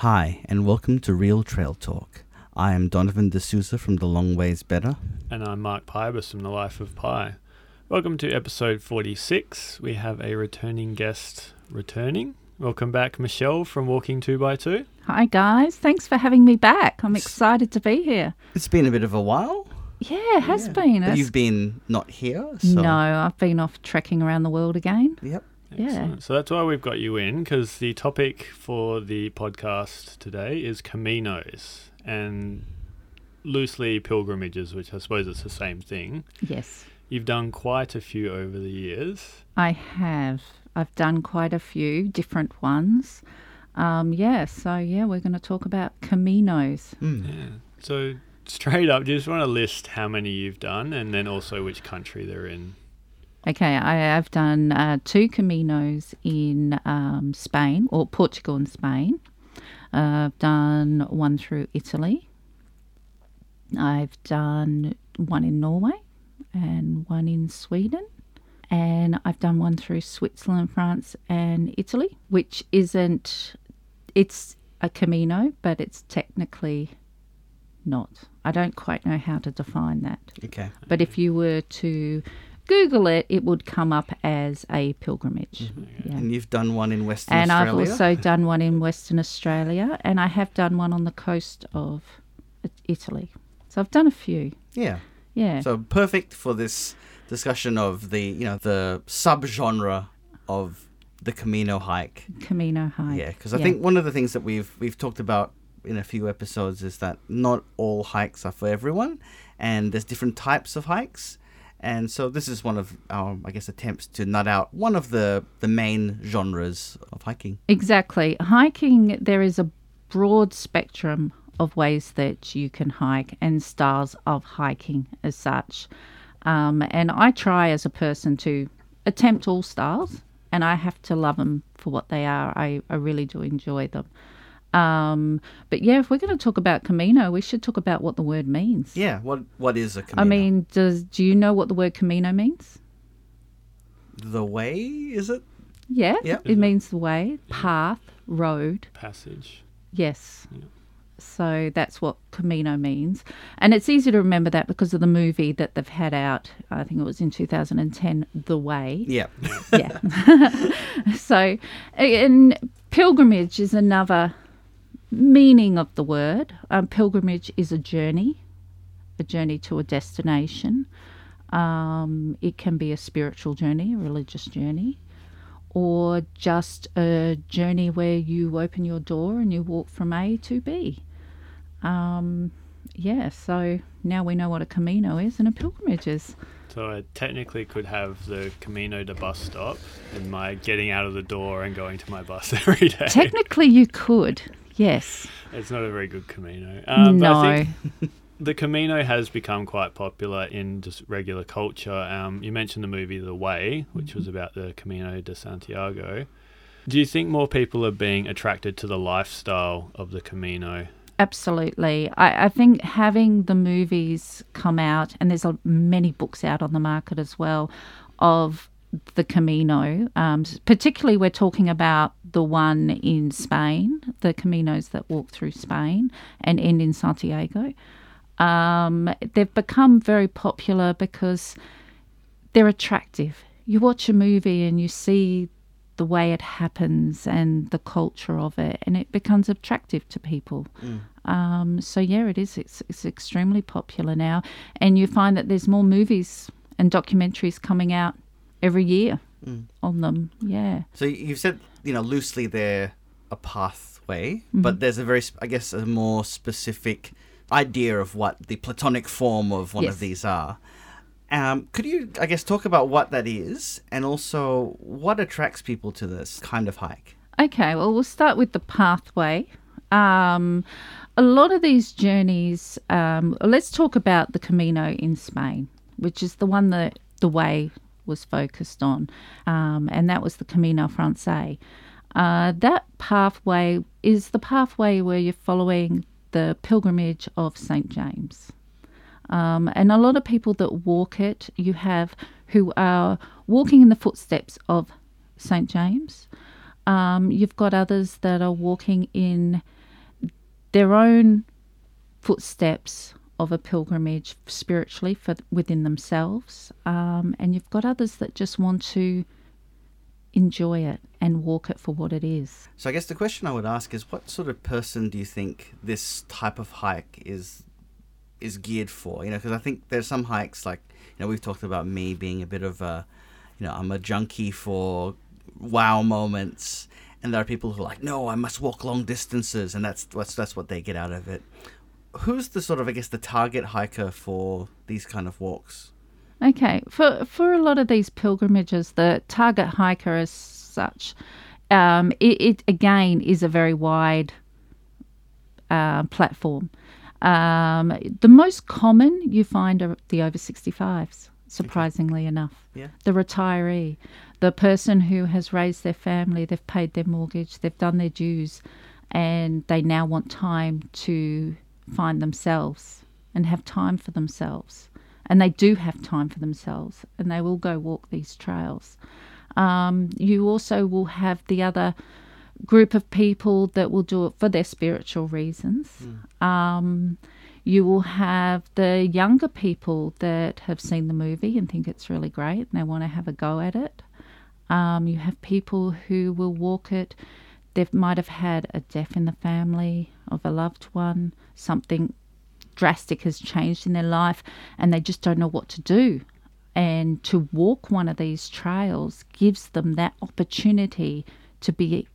Hi, and welcome to Real Trail Talk. I am Donovan D'Souza from The Long Ways Better. And I'm Mark Pybus from The Life of Pi. Welcome to episode 46. We have a returning guest returning. Welcome back, Michelle from Walking 2x2. Hi, guys. Thanks for having me back. I'm excited to be here. It's been a bit of a while. Yeah, it has Yeah. been. But It's- you've been not here, so. No, I've been off trekking around the world again. Yep. Yeah. So that's why we've got you in, because the topic for the podcast today is Caminos and loosely pilgrimages, which I suppose it's the same thing. Yes, You've done quite a few over the years. I have. I've done quite a few different ones. Um, yeah, so yeah, we're going to talk about Caminos. Mm. Yeah. So straight up, do you just want to list how many you've done and then also which country they're in? Okay, I have done uh, two Caminos in um, Spain, or Portugal and Spain. Uh, I've done one through Italy. I've done one in Norway and one in Sweden. And I've done one through Switzerland, France, and Italy, which isn't, it's a Camino, but it's technically not. I don't quite know how to define that. Okay. But if you were to Google it, it would come up as a pilgrimage. Mm-hmm. Yeah. And you've done one in Western Australia. And I've also done one in Western Australia, and I have done one on the coast of Italy. So I've done a few. Yeah. Yeah. So perfect for this discussion of the, you know, the subgenre of the Camino hike. Camino hike. Yeah, because I think one of the things that we've we've talked about in a few episodes is that not all hikes are for everyone, and there's different types of hikes, and so this is one of our, I guess, attempts to nut out one of the the main genres of hiking. Exactly. Hiking, there is a broad spectrum of ways that you can hike and styles of hiking as such. Um, and I try as a person to attempt all styles, and I have to love them for what they are. I, I really do enjoy them. Um, but yeah, if we're going to talk about Camino, we should talk about what the word means. Yeah, what what is a Camino? I mean, does do you know what the word Camino means? the way is it? Yeah, Yep. it means the way, path, road. Passage. Yes. Yeah. So that's what Camino means. And it's easy to remember that because of the movie that they've had out, I think it was in 2010, The Way. Yeah, Yeah. so, and pilgrimage is another meaning of the word. Um, pilgrimage is a journey, a journey to a destination. Um, it can be a spiritual journey, a religious journey, or just a journey where you open your door and you walk from A to B. Um, yeah, so now we know what a Camino is and a pilgrimage is. So I technically could have the Camino to bus stop and my getting out of the door and going to my bus every day. Technically, you could, yes. it's not a very good Camino. Um, but no. I think the Camino has become quite popular in just regular culture. Um, you mentioned the movie The Way, which was about the Camino de Santiago. Do you think more people are being attracted to the lifestyle of the Camino? Absolutely. I, I think having the movies come out, and there's a, many books out on the market as well, of the Camino. Um, particularly, we're talking about the one in Spain, the Caminos that walk through Spain and end in Santiago. Um, they've become very popular because they're attractive. You watch a movie and you see the way it happens and the culture of it, and it becomes attractive to people. Um, so yeah, it is. It's, it's extremely popular now, and you find that there's more movies and documentaries coming out every year on them. Yeah, So you've said, you know, loosely they're a pathway, but there's a very, I guess, a more specific idea of what the platonic form of one Yes. of these are. Um, could you, I guess, talk about what that is and also what attracts people to this kind of hike? Okay, well, we'll start with the pathway. Um, a lot of these journeys, um, let's talk about the Camino in Spain, which is the one that the way was focused on, um, and that was the Camino Francais. Uh, that pathway is the pathway where you're following the pilgrimage of St. James. Um, and a lot of people that walk it, you have who are walking in the footsteps of St. James. Um, you've got others that are walking in their own footsteps of a pilgrimage spiritually for within themselves, um, and you've got others that just want to enjoy it and walk it for what it is. So I guess the question I would ask is, what sort of person do you think this type of hike is is geared for? You know, because I think there's some hikes like you know we've talked about me being a bit of a you know I'm a junkie for wow moments, and there are people who are like, no, I must walk long distances, and that's that's that's what they get out of it. Who's the sort of I guess the target hiker for these kind of walks? Okay, for for a lot of these pilgrimages, the target hiker as such, um, it, it again is a very wide uh, platform. Um, the most common you find are the over 65s, surprisingly enough. Yeah. The retiree, the person who has raised their family, they've paid their mortgage, they've done their dues, and they now want time to find themselves and have time for themselves. And they do have time for themselves, and they will go walk these trails. Um, you also will have the other group of people that will do it for their spiritual reasons. Um, you will have the younger people that have seen the movie and think it's really great and they want to have a go at it. Um, you have people who will walk it. They might have had a death in the family of a loved one, something drastic has changed in their life, and they just don't know what to do. And to walk one of these trails gives them that opportunity to be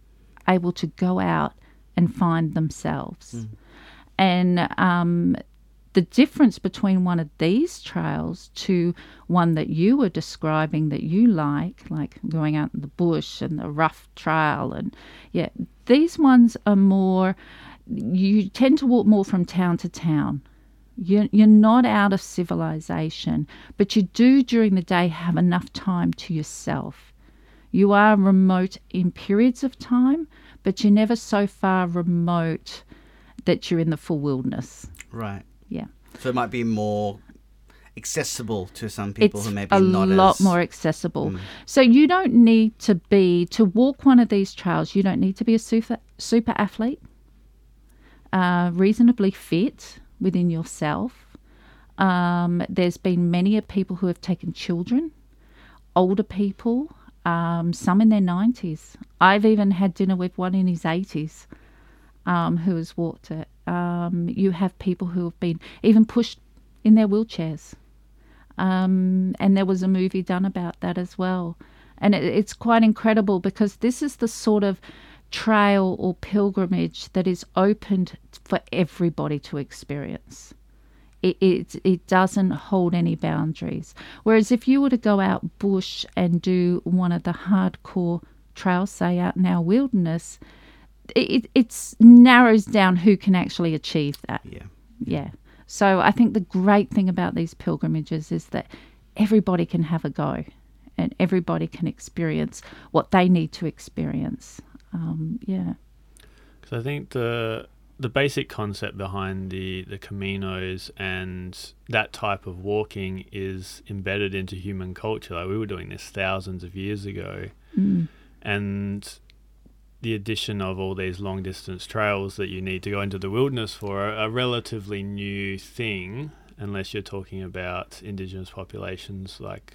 able to go out and find themselves. And um, the difference between one of these trails to one that you were describing that you like, like going out in the bush and the rough trail, and yeah, these ones are more, you tend to walk more from town to town. You're, you're not out of civilization, but you do during the day have enough time to yourself. You are remote in periods of time, but you're never so far remote that you're in the full wilderness. Right. Yeah. So it might be more accessible to some people it's who maybe not as a lot as, more accessible. Mm. So you don't need to be to walk one of these trails. You don't need to be a super super athlete, uh, reasonably fit within yourself. Um, there's been many people who have taken children, older people, um, some in their nineties. I've even had dinner with one in his eighties um, who has walked it. Um, you have people who have been even pushed in their wheelchairs. Um, and there was a movie done about that as well. And it, it's quite incredible because this is the sort of trail or pilgrimage that is opened for everybody to experience. It, it, it doesn't hold any boundaries. Whereas if you were to go out bush and do one of the hardcore trails, say out in our wilderness, it it's narrows down who can actually achieve that. Yeah. Yeah. So I think the great thing about these pilgrimages is that everybody can have a go and everybody can experience what they need to experience. Um, yeah. Because I think the the basic concept behind the the Caminos and that type of walking is embedded into human culture. Like we were doing this thousands of years ago, Mm. and the addition of all these long distance trails that you need to go into the wilderness for are a relatively new thing, unless you're talking about indigenous populations like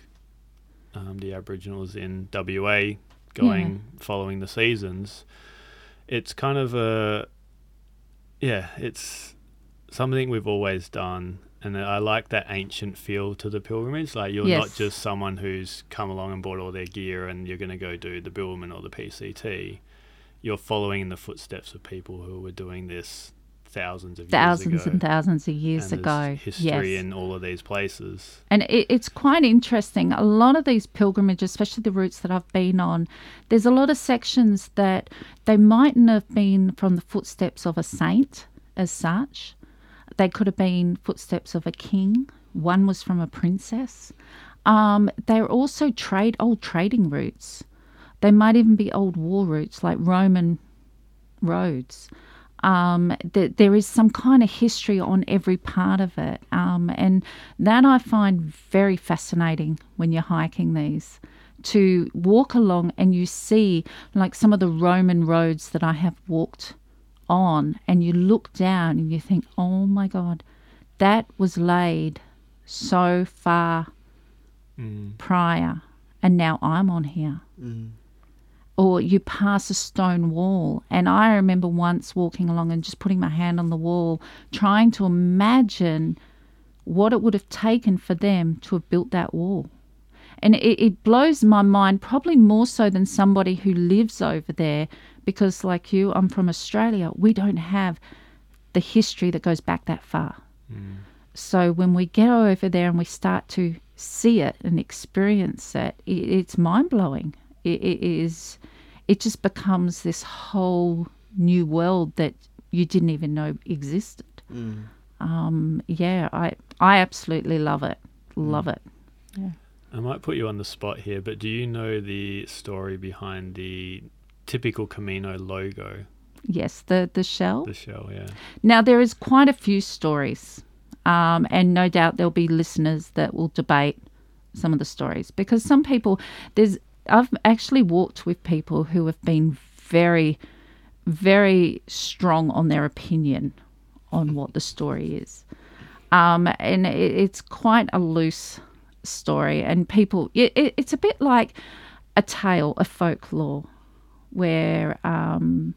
um, the Aboriginals in WA going following the seasons. It's kind of a yeah, it's something we've always done. And I like that ancient feel to the pilgrimage. Like you're not just someone who's come along and bought all their gear and you're going to go do the Bibbulmun or the PCT. You're following in the footsteps of people who were doing this thousands of Thousands years ago. and thousands of years and ago. history yes. in all of these places. And it, it's quite interesting. A lot of these pilgrimages, especially the routes that I've been on, there's a lot of sections that they mightn't have been from the footsteps of a saint as such. They could have been footsteps of a king. One was from a princess. Um, they're also trade old trading routes. They might even be old war routes like Roman roads. Um, th- there is some kind of history on every part of it. Um, and that I find very fascinating when you're hiking these. To walk along and you see like some of the Roman roads that I have walked on and you look down and you think, oh my God, that was laid so far Mm. prior and now I'm on here. Mm. Or you pass a stone wall. And I remember once walking along and just putting my hand on the wall, trying to imagine what it would have taken for them to have built that wall. And it, it blows my mind, probably more so than somebody who lives over there, because, like you, I'm from Australia. We don't have the history that goes back that far. Mm. So when we get over there and we start to see it and experience it, it it's mind blowing. It, it is, it just becomes this whole new world that you didn't even know existed. Mm. Um, yeah, I I absolutely love it, love it. I might put you on the spot here, but do you know the story behind the typical Camino logo, Yes, the the shell. the shell? Yeah. Now, there is quite a few stories, um, and no doubt there'll be listeners that will debate some of the stories because some people, there's, I've actually walked with people who have been very, very strong on their opinion on what the story is. Um, and it, it's quite a loose story, and people, it, it, it's a bit like a tale, a folklore, where um,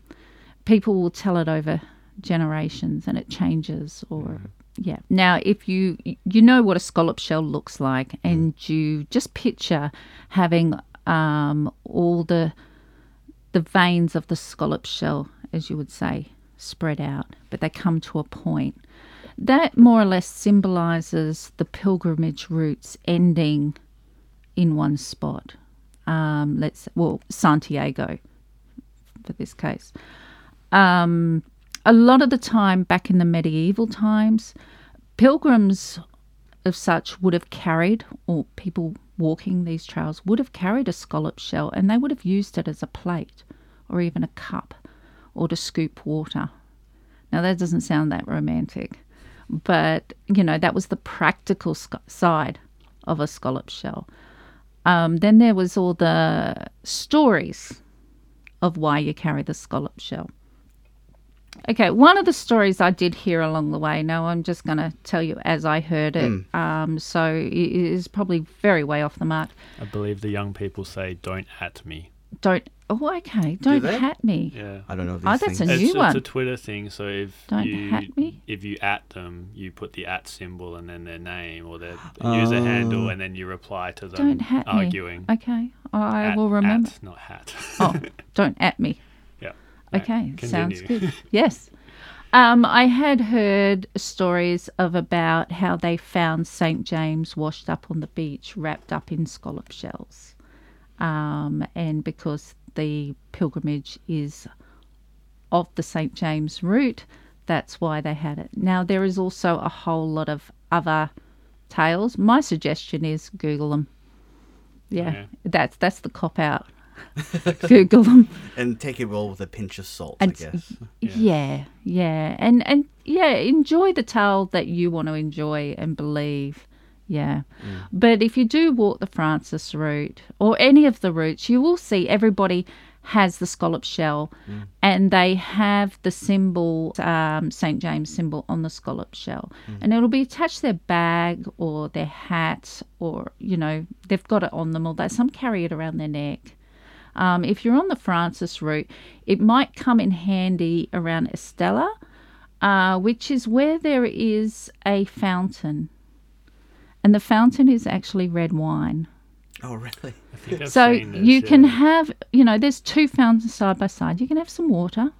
people will tell it over generations and it changes or yeah. now if you you know what a scallop shell looks like and you just picture having um, all the the veins of the scallop shell as you would say spread out but they come to a point. That more or less symbolizes the pilgrimage routes ending in one spot. Um, let's well santiago for this case. Um, a lot of the time back in the medieval times, pilgrims of such would have carried, or people walking these trails would have carried a scallop shell and they would have used it as a plate or even a cup or to scoop water. Now, that doesn't sound that romantic, but you know, that was the practical sc- side of a scallop shell. Um, then there was all the stories of why you carry the scallop shell. Okay, one of the stories I did hear along the way. Now I'm just going to tell you as I heard it. Um, so it is probably very way off the mark. I believe the young people say, "Don't at me." Don't. Oh, okay. Don't they? hat me. Yeah. I don't know these Oh, that's things. a It's, new it's one. a Twitter thing. So if Don't you hat me? if you at them, you put the at symbol and then their name or their user handle, and then you reply to them Don't hat me. arguing. Okay, I At- will remember. At, not hat. Oh, don't at me. Yeah. Okay, Right, sounds good. Yes. Um, I had heard stories of about how they found St. James washed up on the beach, wrapped up in scallop shells. Um, and because the pilgrimage is of the St. James route, that's why they had it. Now, there is also a whole lot of other tales. My suggestion is Google them. Yeah, Okay. that's that's the cop out. Google them. and take it all with a pinch of salt, And I guess. Yeah, yeah, and and yeah, enjoy the tale that you want to enjoy and believe. Yeah, mm. but if you do walk the Francis route or any of the routes, you will see everybody has the scallop shell, mm. and they have the symbol, um, Saint James symbol on the scallop shell, mm. and it'll be attached to their bag or their hat, or you know they've got it on them, or that some carry it around their neck. Um, if you're on the Francis route, it might come in handy around Estella, uh, which is where there is a fountain. And the fountain is actually red wine. Oh, really? I think I've so seen this, you can have, you know, there's two fountains side by side. You can have some water,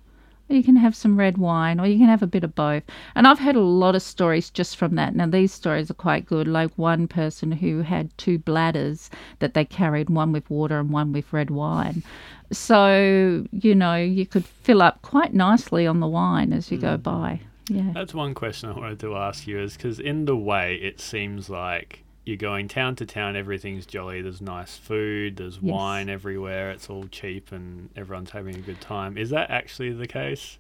or you can have some red wine, or you can have a bit of both. And I've heard a lot of stories just from that. Now, these stories are quite good. Like one person who had two bladders that they carried, one with water and one with red wine. So, you know, you could fill up quite nicely on the wine as you go hmm. by. Yeah. That's one question I wanted to ask you is because in the way it seems like you're going town to town, everything's jolly, there's nice food, there's Yes. wine everywhere, it's all cheap and everyone's having a good time. Is that actually the case?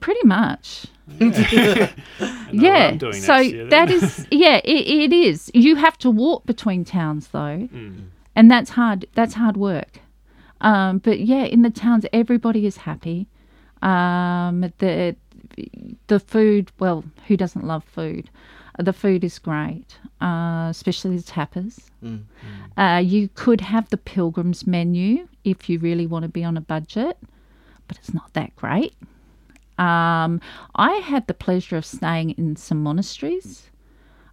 Pretty much. I know what yeah. I'm doing so year, that is, yeah, it, it is. You have to walk between towns though, Mm. and that's hard. That's hard work. Um, but yeah, in the towns, everybody is happy. Um, the the food. Well, who doesn't love food? The food is great, uh, especially the tapas. Mm. Uh, you could have the pilgrim's menu if you really want to be on a budget, but it's not that great. Um, I had the pleasure of staying in some monasteries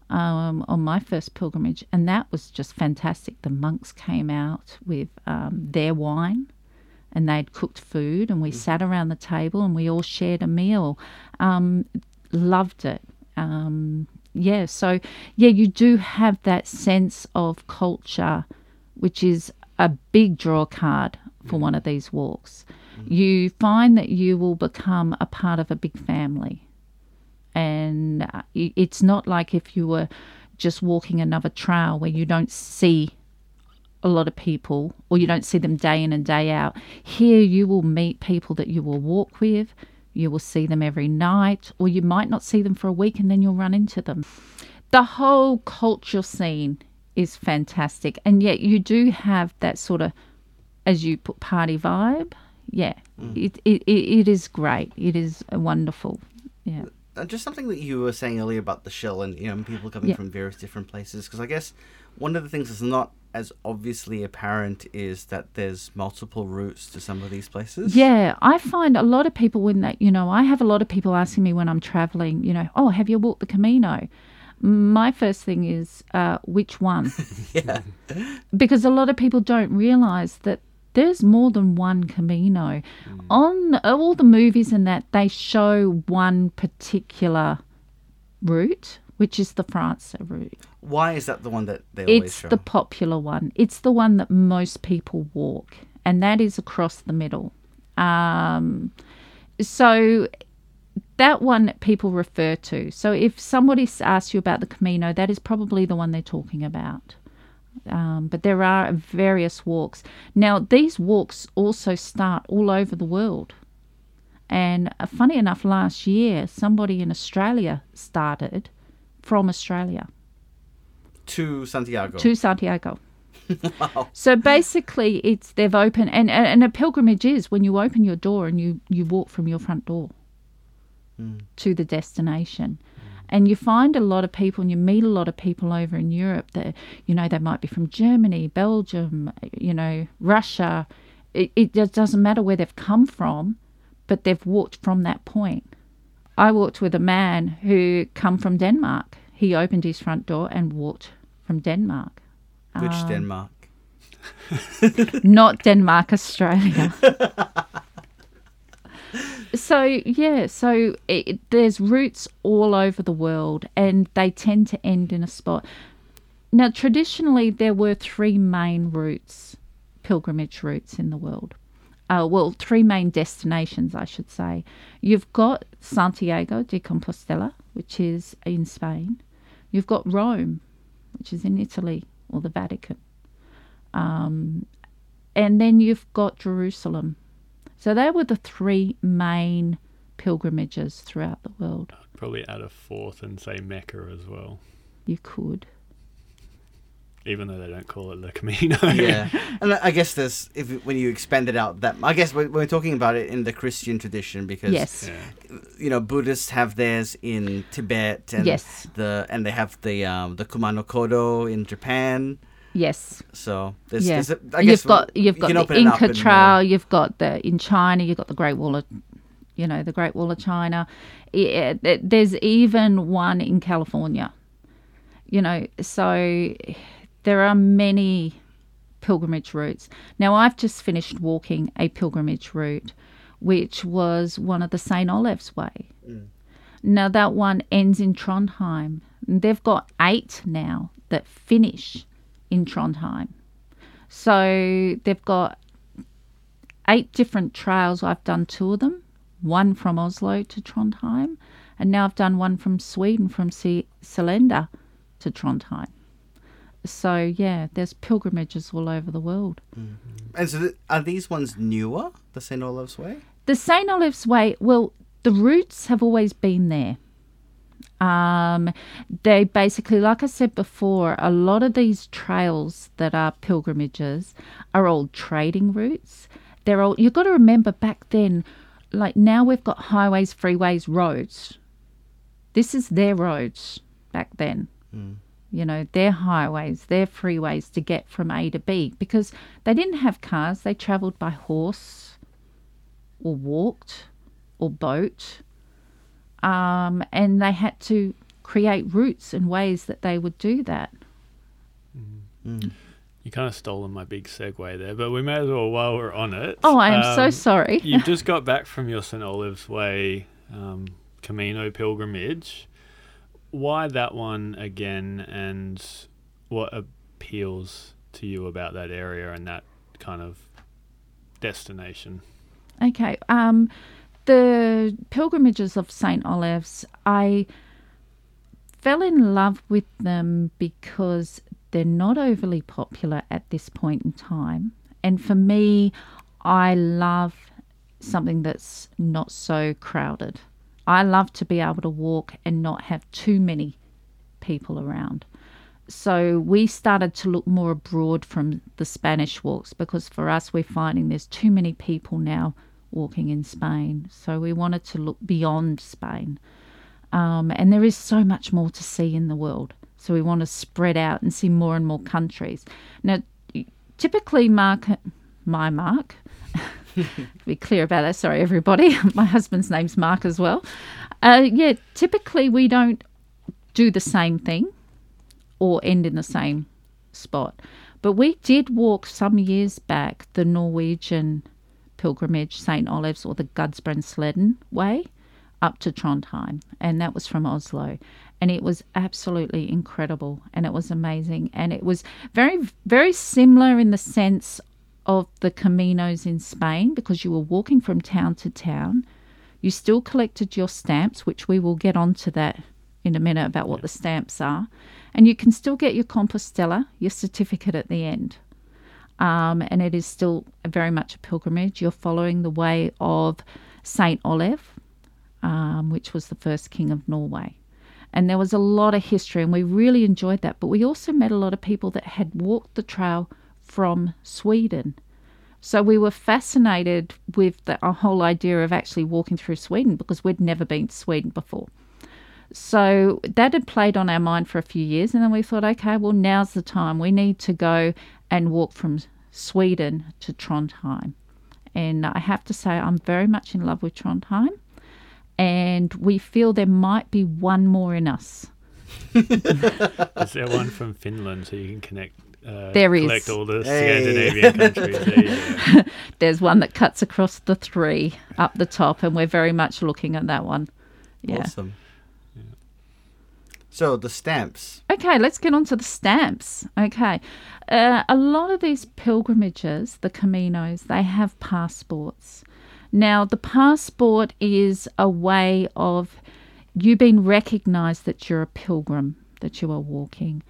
um, on my first pilgrimage, and that was just fantastic. The monks came out with um, their wine and they'd cooked food, and we sat around the table and we all shared a meal. Um, loved it. Um, yeah, so yeah, you do have that sense of culture, which is a big draw card for one of these walks. You find that you will become a part of a big family and uh, it's not like if you were just walking another trail where you don't see a lot of people or you don't see them day in and day out. Here you will meet people that you will walk with, you will see them every night, or you might not see them for a week and then you'll run into them. The whole culture scene is fantastic, and yet you do have that sort of, as you put, party vibe. Yeah, it, it, it, it is great. It is wonderful. Yeah. Uh, just something that you were saying earlier about the shell and you know people coming Yeah. from various different places because I guess one of the things that's not as obviously apparent is that there's multiple routes to some of these places. Yeah, I find a lot of people when they, you know, I have a lot of people asking me when I'm traveling, you know, oh, have you walked the Camino? My first thing is, uh, which one? Yeah. because a lot of people don't realize that there's more than one Camino. On all the movies and that, they show one particular route, which is the France route. Why is that the one that they always It's show? the popular one. It's the one that most people walk, and that is across the middle. Um, so that one people refer to. So if somebody asks you about the Camino, that is probably the one they're talking about. Um, but there are various walks. Now, these walks also start all over the world. And uh, funny enough, last year, somebody in Australia started from Australia to Santiago. to Santiago. wow. So basically, it's they've opened, and, and and a pilgrimage is when you open your door and you you walk from your front door hmm. to the destination. Hmm. And you find a lot of people, and you meet a lot of people over in Europe that, you know, they might be from Germany, Belgium, you know, Russia. It, it just doesn't matter where they've come from, but they've walked from that point. I walked with a man who come from Denmark. He opened his front door and walked from Denmark. Which Um, Denmark? not Denmark, Australia. so yeah, so it, there's routes all over the world, and they tend to end in a spot. Now, traditionally, there were three main routes, pilgrimage routes in the world. Uh, well, three main destinations, I should say. You've got Santiago de Compostela, which is in Spain. You've got Rome, which is in Italy, or the Vatican. Um, and then you've got Jerusalem. So they were the three main pilgrimages throughout the world. I'd Probably add a fourth and say Mecca as well, You could. Even though they don't call it the Camino. yeah, and I I guess there's if when you expand it out that I guess we're, we're talking about it in the Christian tradition because Yes. Yeah. you know Buddhists have theirs in Tibet and Yes. the and they have the um, the Kumano Kodo in Japan. Yes. So there's, yeah. there's a, I you've got you've got can the open it Inca and, uh, Trail. You've got the in China. You've got the Great Wall of, you know, the Great Wall of China. Yeah, th- there's even one in California. You know, so there are many pilgrimage routes. Now I've just finished walking a pilgrimage route, which was one of the St. Olave's Way. Mm. Now that one ends in Trondheim. They've got eight now that finish in Trondheim. So they've got eight different trails. I've done two of them, one from Oslo to Trondheim, and now I've done one from Sweden from Selånger to Trondheim. So yeah, there's pilgrimages all over the world. And so th- are these ones newer? The St Olave's Way. The St. Olave's Way, well, the routes have always been there. Um, they basically, like I said before, a lot of these trails that are pilgrimages are all trading routes. They're all, you've got to remember back then, like now we've got highways, freeways, roads. This is their roads back then. You know, their highways, their freeways to get from A to B because they didn't have cars. They traveled by horse or walked or boat. Um, and they had to create routes and ways that they would do that. Mm. You kind of stolen my big segue there, but we may as well while we're on it. Oh, I am so um, sorry. You've just got back from your St. Olav's Way um, Camino pilgrimage. Why that one again, and what appeals to you about that area and that kind of destination? Okay. Um, the pilgrimages of St. Olav's, I fell in love with them because they're not overly popular at this point in time. And for me, I love something that's not so crowded. I love to be able to walk and not have too many people around. So we started to look more abroad from the Spanish walks because for us, we're finding there's too many people now walking in Spain. So we wanted to look beyond Spain. Um, and there is so much more to see in the world. So we want to spread out and see more and more countries. Now, typically, Mark, my Mark, be clear about that. Sorry, everybody. My husband's name's Mark as well. Uh, yeah, typically we don't do the same thing or end in the same spot. But we did walk some years back the Norwegian pilgrimage, St. Olavs, or the Gudbrandsdalen way up to Trondheim, and that was from Oslo. And it was absolutely incredible and it was amazing. And it was very, very similar in the sense of the Caminos in Spain because you were walking from town to town. You still collected your stamps, which we will get onto that in a minute about what the stamps are. And you can still get your Compostela, your certificate at the end. Um, and it is still very much a pilgrimage. You're following the way of Saint Olav, um, which was the first king of Norway. And there was a lot of history, and we really enjoyed that. But we also met a lot of people that had walked the trail from Sweden. So we were fascinated with the whole idea of actually walking through Sweden because we'd never been to Sweden before. So that had played on our mind for a few years, and then we thought, okay, well, now's the time. We need to go and walk from Sweden to Trondheim. And I have to say, I'm very much in love with Trondheim, and we feel there might be one more in us. Is there one from Finland so you can connect? Uh, There is. collect all the Hey. Scandinavian countries. There. There's one that cuts across the three up the top, and we're very much looking at that one. Yeah. Awesome. So the stamps. Okay, let's get on to the stamps. Okay. Uh, a lot of these pilgrimages, the Caminos, they have passports. Now, the passport is a way of you being recognized that you're a pilgrim, that you are walking.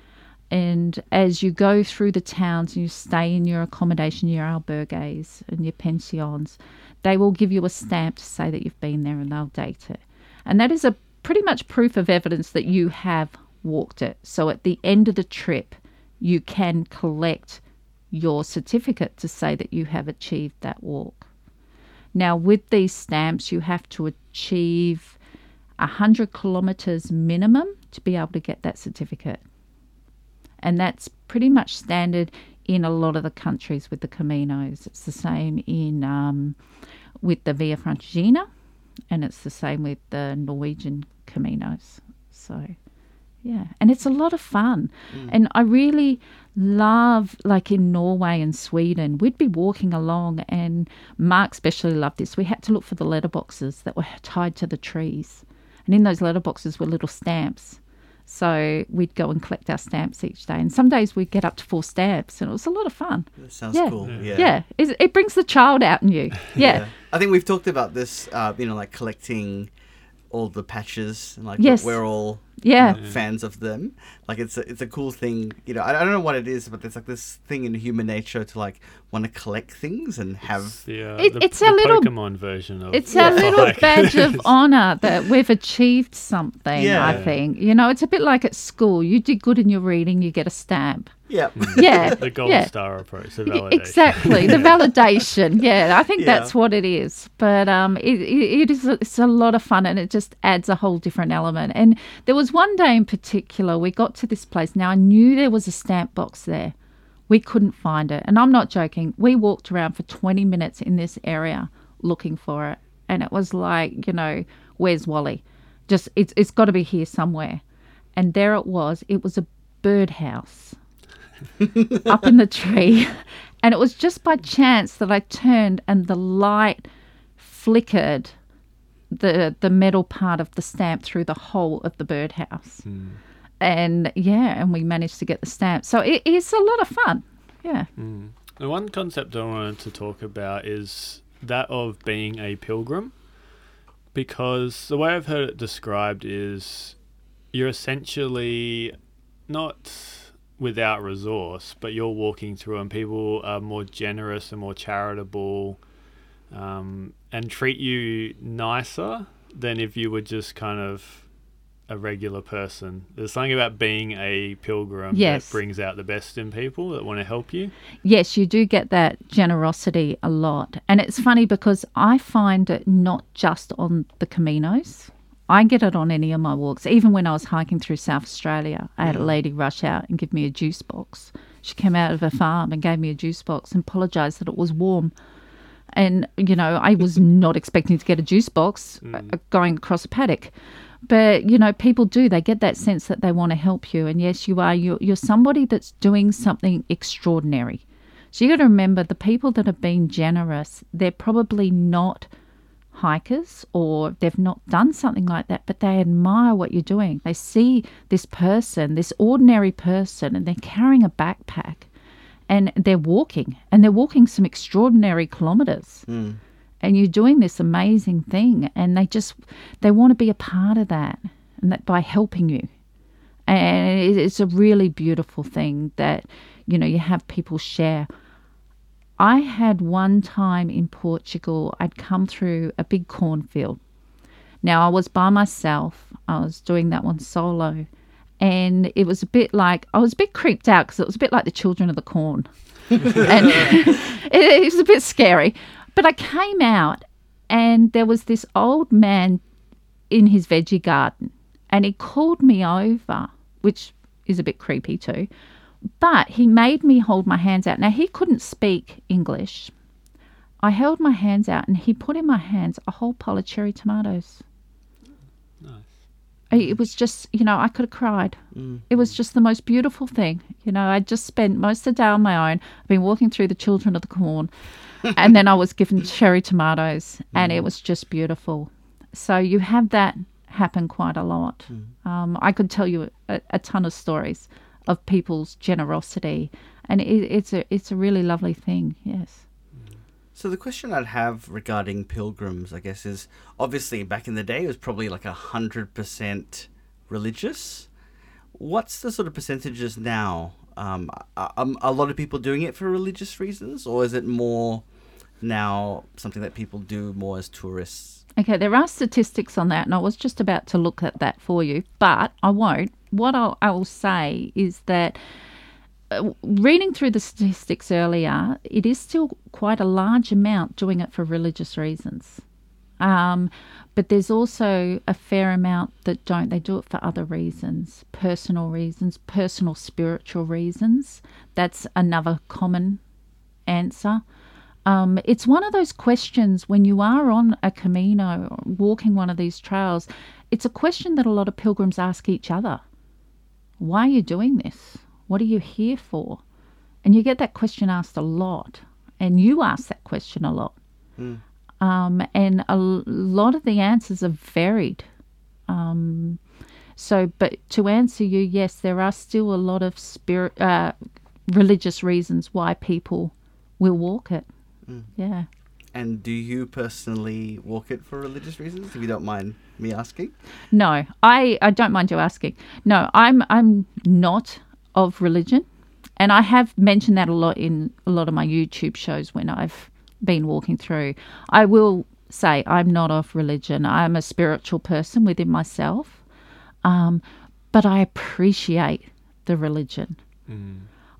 And as you go through the towns and you stay in your accommodation, your albergues and your pensions, they will give you a stamp to say that you've been there and they'll date it. And that is a pretty much proof of evidence that you have walked it. So at the end of the trip, you can collect your certificate to say that you have achieved that walk. Now, with these stamps, you have to achieve 100 kilometres minimum to be able to get that certificate. And that's pretty much standard in a lot of the countries with the Caminos. It's the same in um, with the Via Francigena, and it's the same with the Norwegian Caminos. So, yeah, and it's a lot of fun. And I really love, like in Norway and Sweden, we'd be walking along, and Mark especially loved this. We had to look for the letterboxes that were tied to the trees, and in those letterboxes were little stamps. So we'd go and collect our stamps each day, and some days we'd get up to four stamps, and it was a lot of fun. That sounds Yeah. cool. Yeah. Yeah, it, it brings the child out in you. Yeah, I think we've talked about this, uh, you know, like collecting all the patches and like Yes. we're all yeah, you know, fans of them. Like it's a, it's a cool thing, you know. I, I don't know what it is, but there's like this thing in human nature to like want to collect things and have. The, uh, It- the, it's the a little- Pokemon version of It's our little like- badge of honor that we've achieved something, Yeah. I think. You know, it's a bit like at school. You did good in your reading, you get a stamp. Yeah. Yeah, the gold yeah. star approach, the validation. Exactly, the validation. Yeah, I think Yeah. that's what it is. But um, it, it, it is a, it's a lot of fun, and it just adds a whole different element. And there was one day in particular we got to this place. Now I knew there was a stamp box there. We couldn't find it, and I'm not joking. We walked around for 20 minutes in this area looking for it, and it was like, you know, where's Wally? Just it's it's got to be here somewhere. And there it was. It was a birdhouse up in the tree. And it was just by chance that I turned and the light flickered the the metal part of the stamp through the whole of the birdhouse. Hmm. And yeah, and we managed to get the stamp. So it is a lot of fun. Yeah. Hmm. The one concept I wanted to talk about is that of being a pilgrim, because the way I've heard it described is you're essentially not without resource, but you're walking through, and people are more generous and more charitable, um, and treat you nicer than if you were just kind of a regular person. There's something about being a pilgrim Yes. that brings out the best in people that want to help you. Yes, you do get that generosity a lot. And it's funny because I find it not just on the Caminos. I get it on any of my walks. Even when I was hiking through South Australia, I had a lady rush out and give me a juice box. She came out of a farm and gave me a juice box and apologized that it was warm. And, you know, I was not expecting to get a juice box uh, going across a paddock. But, you know, people do. They get that sense that they want to help you. And yes, you are. You're, you're somebody that's doing something extraordinary. So you got to remember the people that have been generous, they're probably not hikers or they've not done something like that, but they admire what you're doing. They see this person, this ordinary person, and they're carrying a backpack and they're walking and they're walking some extraordinary kilometers. Mm. And you're doing this amazing thing and they just they want to be a part of that and that by helping you. And it's a really beautiful thing that you know you have people share i had one time in portugal i'd come through a big cornfield now i was by myself i was doing that one solo and it was a bit like i was a bit creeped out because it was a bit like the children of the corn and it, it was a bit scary. But I came out, and there was this old man in his veggie garden, and he called me over, which is a bit creepy too. But he made me hold my hands out. Now, he couldn't speak English. I held my hands out, and he put in my hands a whole pile of cherry tomatoes. Nice. It was just, you know, I could have cried. It was mm-hmm. just the most beautiful thing. You know, I just spent most of the day on my own. I've been walking through the children of the corn, and then I was given cherry tomatoes, and it mm. was just beautiful. So you have that happen quite a lot. Mm. Um, I could tell you a, a ton of stories of people's generosity, and it, it's a it's a really lovely thing. Yes. So the question I'd have regarding pilgrims, I guess, is obviously back in the day it was probably like a hundred percent religious. What's the sort of percentages now? Um, are, are a lot of people doing it for religious reasons, or is it more now something that people do more as tourists? Okay, there are statistics on that, and I was just about to look at that for you, but I won't. What I'll, I will say is that uh, reading through the statistics earlier, it is still quite a large amount doing it for religious reasons. Um, but there's also a fair amount that don't. They do it for other reasons, personal reasons, personal spiritual reasons. That's another common answer. Um, it's one of those questions when you are on a Camino, walking one of these trails, it's a question that a lot of pilgrims ask each other. Why are you doing this? What are you here for? And you get that question asked a lot. And you ask that question a lot. Um, and a lot of the answers are varied. Um, so, but to answer you, yes, there are still a lot of spirit, uh, religious reasons why people will walk it. Yeah. And do you personally walk it for religious reasons? If you don't mind me asking. No, I, I don't mind you asking. No, I'm I'm not of religion, and I have mentioned that a lot in a lot of my YouTube shows when I've been walking through. I will say I'm not of religion. I'm a spiritual person within myself, um, but I appreciate the religion.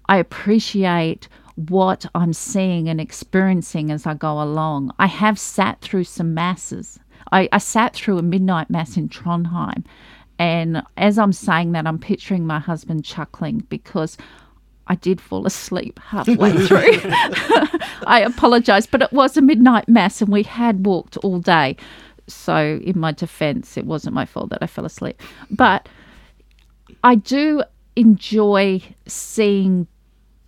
I appreciate what I'm seeing and experiencing as I go along. I have sat through some masses. I, I sat through a midnight mass in Trondheim. And as I'm saying that, I'm picturing my husband chuckling because I did fall asleep halfway through. I apologize, but it was a midnight mass and we had walked all day. So, in my defense, it wasn't my fault that I fell asleep. But I do enjoy seeing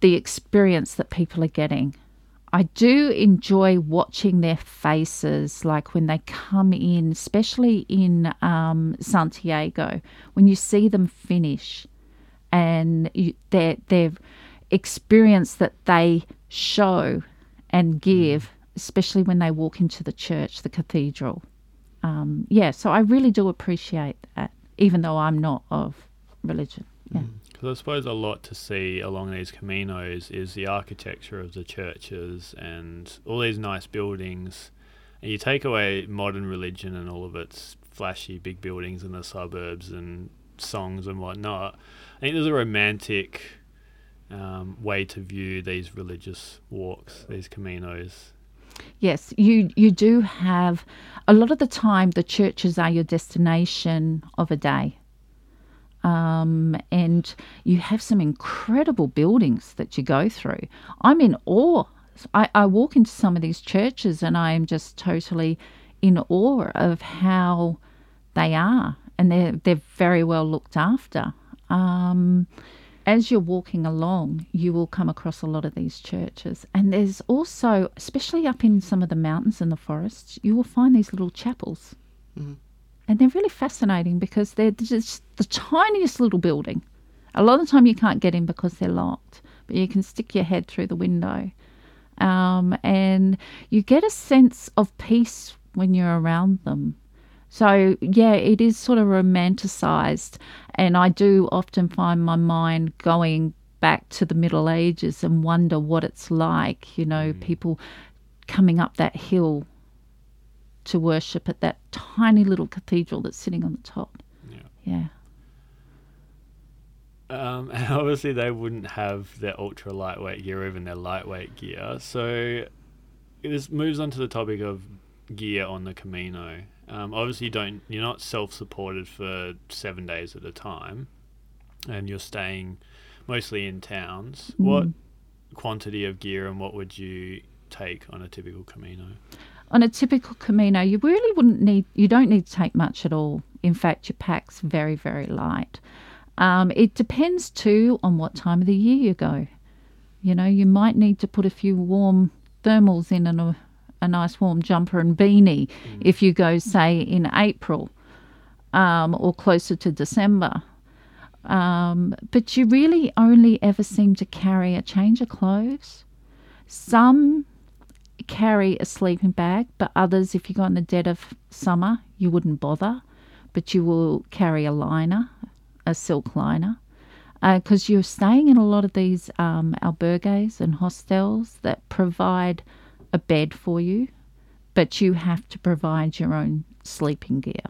the experience that people are getting. I do enjoy watching their faces, like when they come in, especially in um, Santiago, when you see them finish and you, their their experience that they show and give, especially when they walk into the church, the cathedral. Um, yeah, so I really do appreciate that, even though I'm not of religion. Yeah. Because I suppose a lot to see along these caminos is the architecture of the churches and all these nice buildings. And you take away modern religion and all of its flashy big buildings in the suburbs and songs and whatnot. I think there's a romantic um, way to view these religious walks, these caminos. Yes, you you do have a lot of the time the churches are your destination of a day. Um, and you have some incredible buildings that you go through. I'm in awe. I, I walk into some of these churches and I am just totally in awe of how they are, and they're they're very well looked after. Um, as you're walking along, you will come across a lot of these churches. And there's also, especially up in some of the mountains and the forests, you will find these little chapels. Mhm. And they're really fascinating because they're just the tiniest little building. A lot of the time you can't get in because they're locked, but you can stick your head through the window. Um, and you get a sense of peace when you're around them. So, yeah, it is sort of romanticized. And I do often find my mind going back to the Middle Ages and wonder what it's like, you know, people coming up that hill to worship at that tiny little cathedral that's sitting on the top. Yeah. Yeah. Um, and obviously, they wouldn't have their ultra lightweight gear or even their lightweight gear. So, this moves on to the topic of gear on the Camino. Um, obviously, you don't you're not self-supported for seven days at a time, and you're staying mostly in towns. What quantity of gear and what would you take on a typical Camino? On a typical Camino, you really wouldn't need, you don't need to take much at all. In fact, your pack's very, very light. Um, it depends too on what time of the year you go. You know, you might need to put a few warm thermals in and a, a nice warm jumper and beanie if you go, say, in April um, or closer to December. Um, but you really only ever seem to carry a change of clothes. Some carry a sleeping bag, but others, if you go in the dead of summer, you wouldn't bother. But you will carry a liner, a silk liner, because you're staying in a lot of these um, albergues and hostels that provide a bed for you, but you have to provide your own sleeping gear.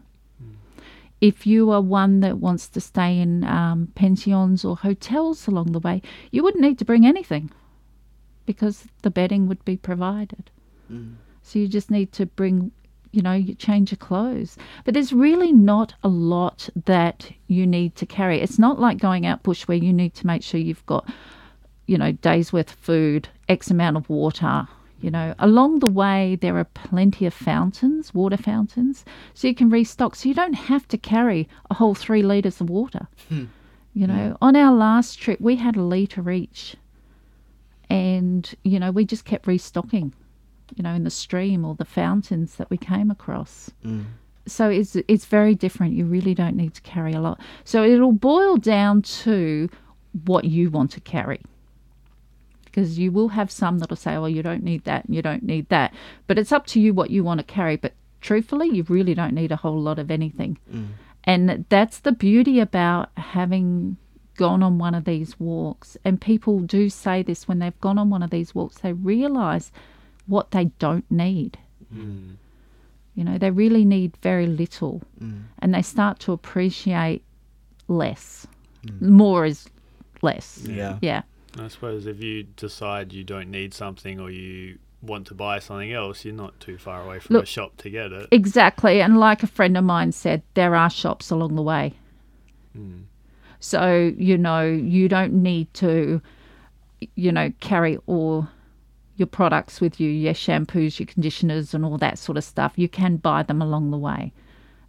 If you are one that wants to stay in um, pensions or hotels along the way, you wouldn't need to bring anything because the bedding would be provided. Mm. So you just need to bring, you know, you change your clothes. But there's really not a lot that you need to carry. It's not like going out bush where you need to make sure you've got, you know, days worth of food, X amount of water. You know, along the way there are plenty of fountains, water fountains, so you can restock. So you don't have to carry a whole three litres of water. You know, on our last trip we had a litre each and you know we just kept restocking you know in the stream or the fountains that we came across. Mm. so it's it's very different. You really don't need to carry a lot. So it'll boil down to what you want to carry. Because you will have some that'll say well you don't need that and you don't need that. But it's up to you what you want to carry. But truthfully you really don't need a whole lot of anything. Mm. and that's the beauty about having gone on one of these walks. And people do say this when they've gone on one of these walks, they realize what they don't need. Mm. You know, they really need very little Mm. and they start to appreciate less. More is less. Yeah. Yeah. I suppose if you decide you don't need something or you want to buy something else, you're not too far away from Look- a shop to get it. Exactly. And like a friend of mine said, there are shops along the way. Mm. So, you know, you don't need to, you know, carry all your products with you, your shampoos, your conditioners, and all that sort of stuff. You can buy them along the way.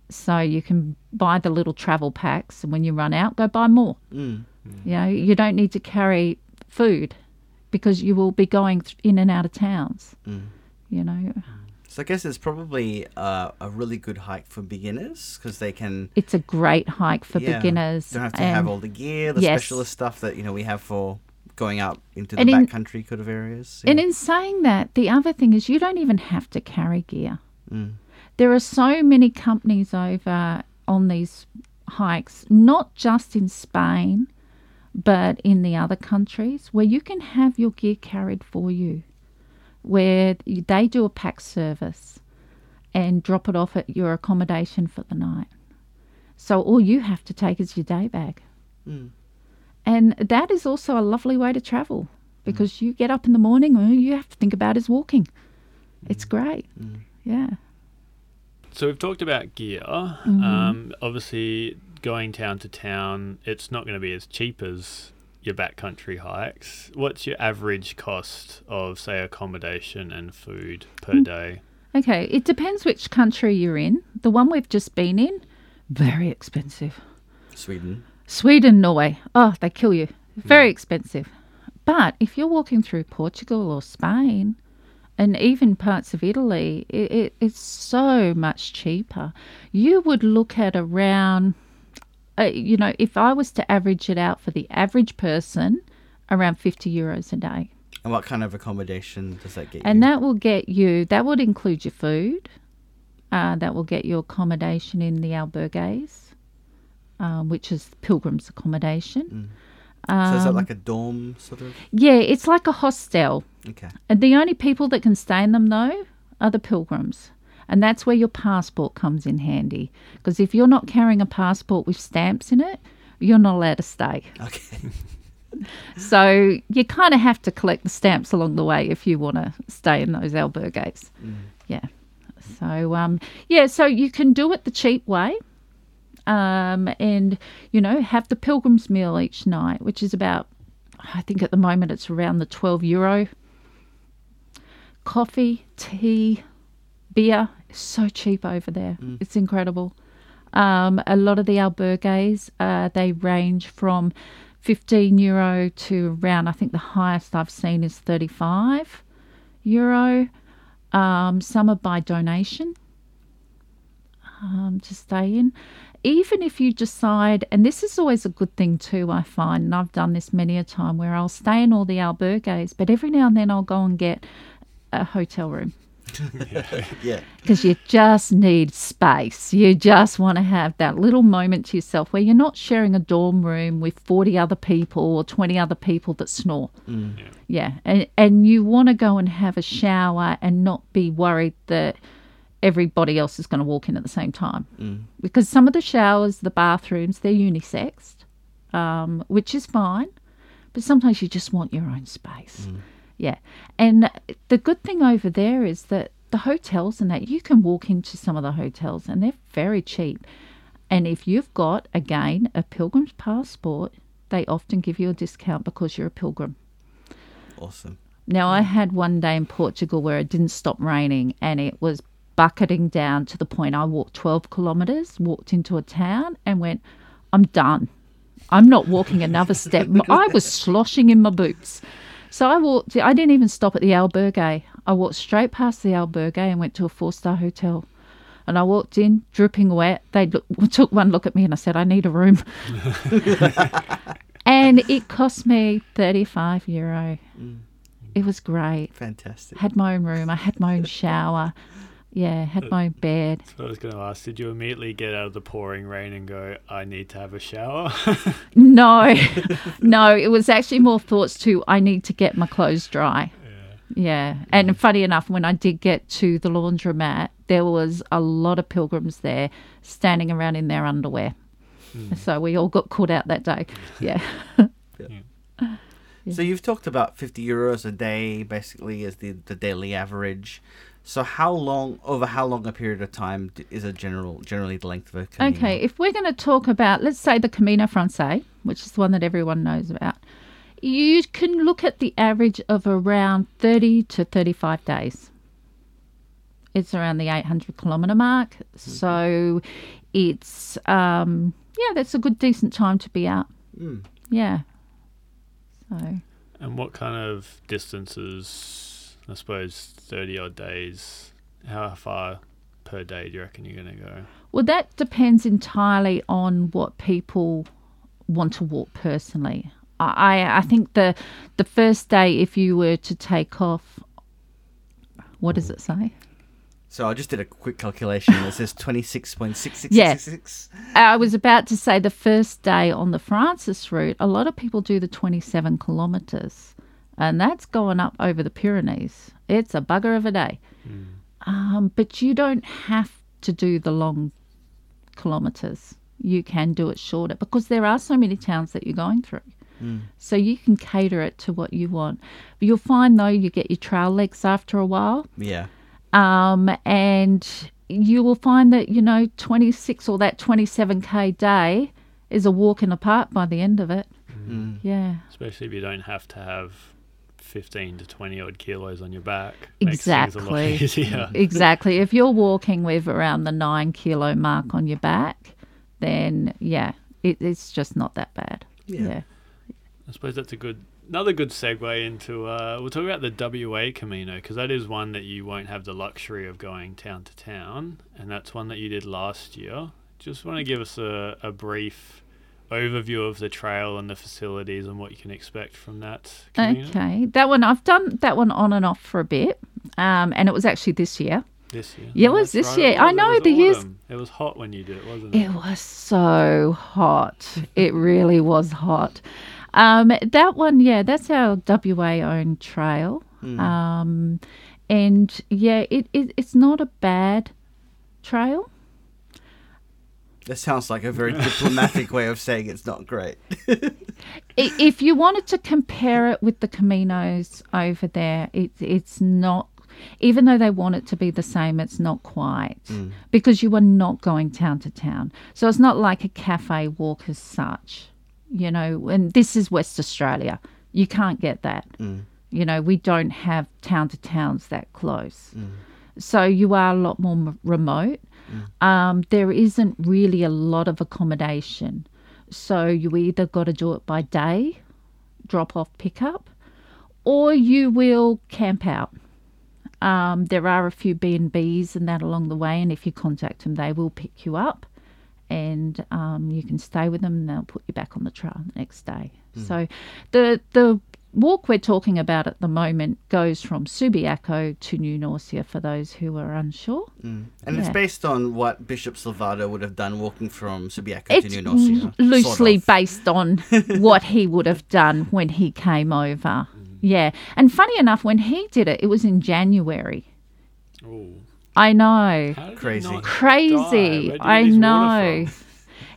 So you can buy the little travel packs, and when you run out, go buy more. Mm. You know, you don't need to carry food because you will be going in and out of towns. Mm. You know, So I guess it's probably uh, a really good hike for beginners because they can it's a great hike for yeah, beginners. Don't have to have all the gear, the Yes. specialist stuff that you know we have for going out into the And in- backcountry kind of areas. And in saying that, the other thing is you don't even have to carry gear. Mm. There are so many companies over on these hikes, not just in Spain, but in the other countries, where you can have your gear carried for you, where they do a pack service and drop it off at your accommodation for the night. So all you have to take is your day bag. Mm. And that is also a lovely way to travel because you get up in the morning, and all you have to think about is walking. It's great. Mm. Yeah. So we've talked about gear. Mm-hmm. Um, obviously, going town to town, it's not going to be as cheap as your backcountry hikes. What's your average cost of, say, accommodation and food per Hmm. day? Okay, it depends which country you're in. The one we've just been in, very expensive. Sweden. Sweden, Norway, oh, they kill you. Very expensive. But if you're walking through Portugal or Spain, and even parts of Italy, it, it, it's so much cheaper. You would look at around, uh, you know, if I was to average it out for the average person, around 50 euros a day. And what kind of accommodation does that get And you? And that will get you, that would include your food, uh, that will get your accommodation in the albergues, um, which is pilgrims' accommodation. Mm. so is that Um, like a dorm sort of? Yeah, it's like a hostel. Okay. And the only people that can stay in them, though, are the pilgrims. And that's where your passport comes in handy. Because if you're not carrying a passport with stamps in it, you're not allowed to stay. Okay. So you kind of have to collect the stamps along the way if you want to stay in those albergues. Yeah. So um, yeah, so you can do it the cheap way, um, and you know have the pilgrim's meal each night, which is about I think at the moment it's around the twelve euro. Coffee, tea, beer is so cheap over there. It's incredible. Um, a lot of the albergues, uh, they range from 15 euro to around, I think the highest I've seen is 35 euro. Um, some are by donation um, to stay in. Even if you decide, and this is always a good thing too, I find, and I've done this many a time where I'll stay in all the albergues, but every now and then I'll go and get a hotel room yeah. because you just need space. You just want to have that little moment to yourself where you're not sharing a dorm room with 40 other people or 20 other people that snore. Mm. Yeah. And, and you want to go and have a shower and not be worried that everybody else is going to walk in at the same time. Mm. Because some of the showers, the bathrooms, they're unisexed, um, which is fine. But sometimes you just want your own space. Yeah. And the good thing over there is that the hotels and that you can walk into some of the hotels and they're very cheap. And if you've got, again, a pilgrim's passport, they often give you a discount because you're a pilgrim. Awesome. Now, I had one day in Portugal where it didn't stop raining and it was bucketing down to the point I walked 12 kilometres, walked into a town and went, I'm done. I'm not walking another step. I was sloshing in my boots. So I walked, I didn't even stop at the albergue. I walked straight past the albergue and went to a four star hotel. And I walked in, dripping wet. They look, took one look at me and I said, I need a room. and it cost me 35 euro. Mm. It was great. Fantastic. Had my own room. I had my own shower. Yeah, had uh, my own bed. So I was going to ask, did you immediately get out of the pouring rain and go, I need to have a shower? No, no, it was actually more thoughts to I need to get my clothes dry. Yeah. And funny enough, when I did get to the laundromat, there was a lot of pilgrims there standing around in their underwear. Hmm. So we all got caught out that day. Yeah. So you've talked about 50 euros a day, basically, as the, the daily average. So how long, over how long a period of time is a general, generally the length of a Camino? Okay, if we're going to talk about, let's say the Camino Francais, which is the one that everyone knows about, you can look at the average of around 30 to 35 days. It's around the 800 kilometre mark. So it's, um, yeah, that's a good, decent time to be out. Mm. Yeah. So. And what kind of distances, I suppose, 30 odd days, how far per day do you reckon you're going to go? Well, that depends entirely on what people want to walk personally. I, I think the the first day, if you were to take off, what does it say? So I just did a quick calculation. It says 26.6666. Yes. I was about to say the first day on the Francis route, a lot of people do the 27 kilometres, and that's going up over the Pyrenees. It's a bugger of a day. Um, but you don't have to do the long kilometres. You can do it shorter because there are so many towns that you're going through. So you can cater it to what you want. But you'll find though you get your trail legs after a while. Yeah. Um, and you will find that, you know, 26 or that 27k day is a walk in the park by the end of it. Mm. Yeah. Especially if you don't have to have 15 to 20 odd kilos on your back. Makes a lot Exactly. Exactly. If you're walking with around the nine kilo mark on your back, then yeah, it, it's just not that bad. Yeah. yeah. I suppose that's a good another good segue into uh, we'll talk about the WA Camino because that is one that you won't have the luxury of going town to town, and that's one that you did last year. Just want to give us a, a brief overview of the trail and the facilities and what you can expect from that. Camino Okay. That one, I've done that one on and off for a bit. Um, and it was actually this year. This year. Yeah, it was this right, year. I was. It know was the years- It was hot when you did it, wasn't it? It was so hot. It really was hot. Um, that one, yeah, that's our WA owned trail. Um, and yeah, it, it it's not a bad trail. That sounds like a very diplomatic way of saying it's not great. If you wanted to compare it with the Caminos over there, it, it's not. Even though they want it to be the same, it's not quite mm. because you are not going town to town. So it's not like a cafe walk as such, you know. And this is West Australia. You can't get that. Mm. You know, we don't have town to towns that close. Mm. So you are a lot more m- remote. Um, there isn't really a lot of accommodation. So you either got to do it by day, drop off pickup, or you will camp out. Um, there are a few B and B's and that along the way, and if you contact them, they will pick you up, and um, you can stay with them. and They'll put you back on the trail the next day. So, the the walk we're talking about at the moment goes from Subiaco to New Norcia for those who are unsure. Mm. And it's based on what Bishop Salvado would have done walking from Subiaco It's to New Norcia. l- loosely sort of. based on what he would have done when he came over. Yeah. And funny enough, when he did it, it was in January. Oh. I know. How did he Crazy. Crazy. Where'd you get I know.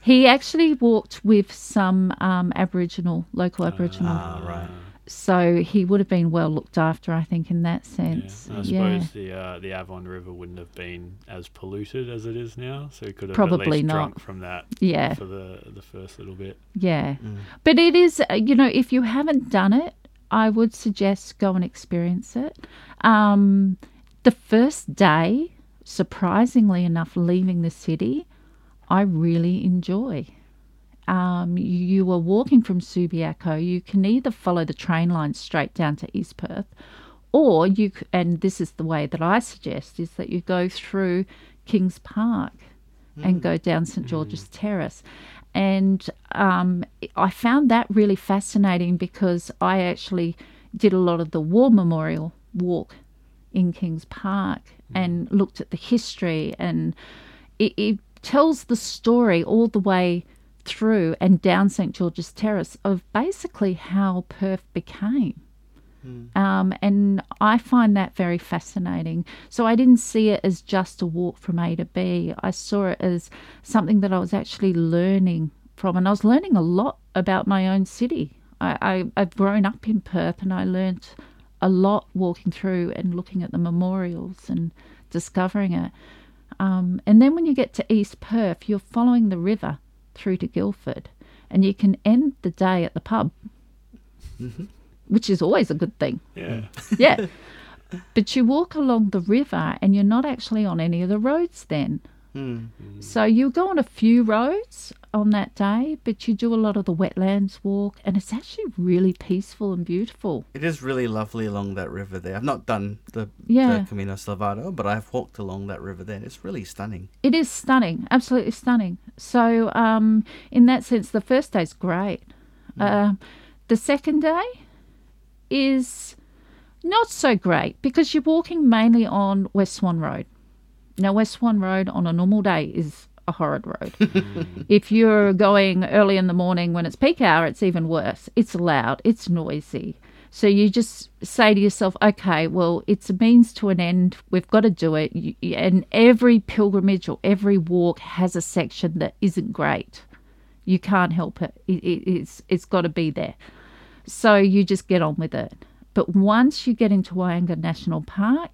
He actually walked with some um, Aboriginal, local Aboriginal. Ah, right. So he would have been well looked after, I think, in that sense. and I Yeah. suppose the uh, the Avon River wouldn't have been as polluted as it is now, so he could have Probably at least not. drunk from that Yeah. for the the first little bit. Yeah. But it is, uh, you know, if you haven't done it, I would suggest go and experience it. Um, the first day, surprisingly enough, leaving the city, I really enjoy. Um, you, are walking from Subiaco. You can either follow the train line straight down to East Perth, or you, and this is the way that I suggest, is that you go through Kings Park and go down St George's Terrace. And um, I found that really fascinating because I actually did a lot of the War Memorial walk in Kings Park and looked at the history, and it, it tells the story all the way through and down St George's Terrace of basically how Perth became. Um, and I find that very fascinating. So I didn't see it as just a walk from A to B. I saw it as something that I was actually learning from, and I was learning a lot about my own city. I, I, I've grown up in Perth and I learnt a lot walking through and looking at the memorials and discovering it. Um, and then when you get to East Perth, you're following the river through to Guildford and you can end the day at the pub, which is always a good thing. Yeah. Yeah. but you walk along the river and you're not actually on any of the roads then. Hmm. So you go on a few roads on that day, but you do a lot of the wetlands walk, and it's actually really peaceful and beautiful. It is really lovely along that river there. I've not done the, Yeah. the Camino Salvado, but I've walked along that river there. and It's really stunning. It is stunning, absolutely stunning. So, um, in that sense, the first day's great. Uh, the second day is not so great because you're walking mainly on West Swan Road. Now, West Swan Road on a normal day is a horrid road. Hmm. if you're going early in the morning when it's peak hour, it's even worse. It's loud, it's noisy. So you just say to yourself, okay, well, it's a means to an end. We've got to do it. And every pilgrimage or every walk has a section that isn't great. You can't help it. it, it it's it's got to be there. So you just get on with it. But once you get into Walyunga National Park,